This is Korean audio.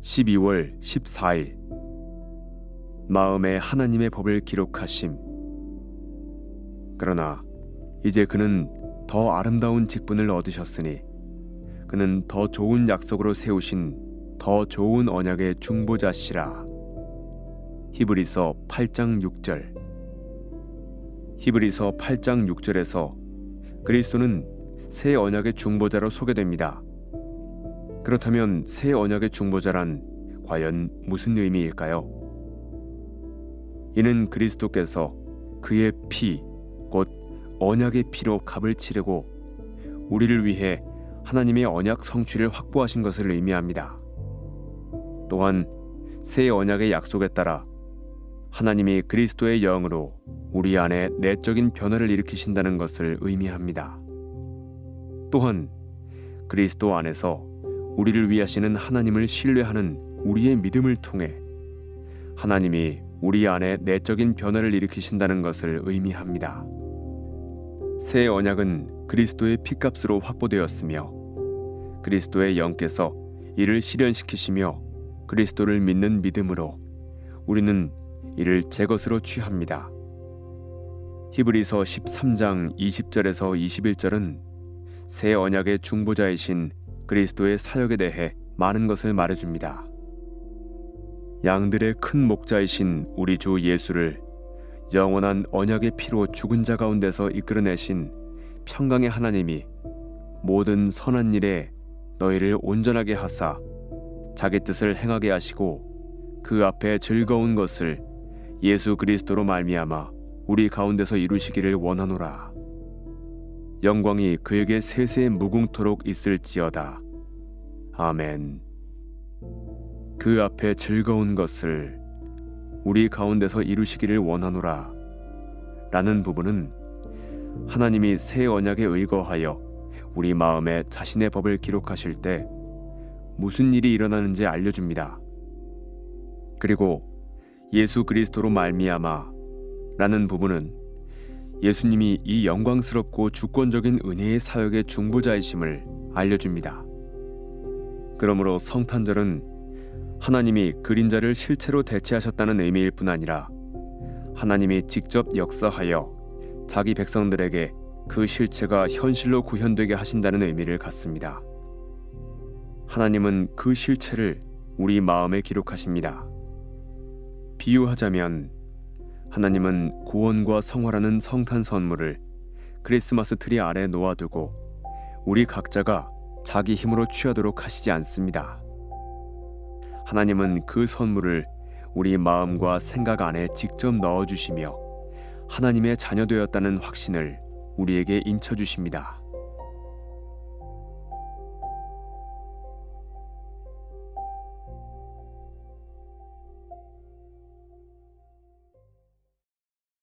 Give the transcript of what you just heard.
12월 14일. 마음에 하나님의 법을 기록하심. 그러나 이제 그는 더 아름다운 직분을 얻으셨으니 그는 더 좋은 약속으로 세우신 더 좋은 언약의 중보자시라. 히브리서 8장 6절. 히브리서 8장 6절에서 그리스도는 새 언약의 중보자로 소개됩니다. 그렇다면 새 언약의 중보자란 과연 무슨 의미일까요? 이는 그리스도께서 그의 피, 곧 언약의 피로 값을 치르고 우리를 위해 하나님의 언약 성취를 확보하신 것을 의미합니다. 또한 새 언약의 약속에 따라 하나님이 그리스도의 영으로 우리 안에 내적인 변화를 일으키신다는 것을 의미합니다. 또한 그리스도 안에서 우리를 위하시는 하나님을 신뢰하는 우리의 믿음을 통해 하나님이 우리 안에 내적인 변화를 일으키신다는 것을 의미합니다. 새 언약은 그리스도의 피값으로 확보되었으며 그리스도의 영께서 이를 실현시키시며 그리스도를 믿는 믿음으로 우리는 이를 제 것으로 취합니다. 히브리서 13장 20절에서 21절은 새 언약의 중보자이신 그리스도의 사역에 대해 많은 것을 말해줍니다. 양들의 큰 목자이신 우리 주 예수를 영원한 언약의 피로 죽은 자 가운데서 이끌어내신 평강의 하나님이 모든 선한 일에 너희를 온전하게 하사 자기 뜻을 행하게 하시고 그 앞에 즐거운 것을 예수 그리스도로 말미암아 우리 가운데서 이루시기를 원하노라. 영광이 그에게 세세 무궁토록 있을지어다. 아멘. 그 앞에 즐거운 것을 우리 가운데서 이루시기를 원하노라. 라는 부분은 하나님이 새 언약에 의거하여 우리 마음에 자신의 법을 기록하실 때 무슨 일이 일어나는지 알려줍니다. 그리고 예수 그리스도로 말미암아 라는 부분은 예수님이 이 영광스럽고 주권적인 은혜의 사역의 중보자이심을 알려줍니다. 그러므로 성탄절은 하나님이 그림자를 실체로 대체하셨다는 의미일 뿐 아니라 하나님이 직접 역사하여 자기 백성들에게 그 실체가 현실로 구현되게 하신다는 의미를 갖습니다. 하나님은 그 실체를 우리 마음에 기록하십니다. 비유하자면 하나님은 구원과 성화라는 성탄 선물을 크리스마스 트리 아래 놓아두고 우리 각자가 자기 힘으로 취하도록 하시지 않습니다. 하나님은 그 선물을 우리 마음과 생각 안에 직접 넣어주시며 하나님의 자녀되었다는 확신을 우리에게 인쳐주십니다.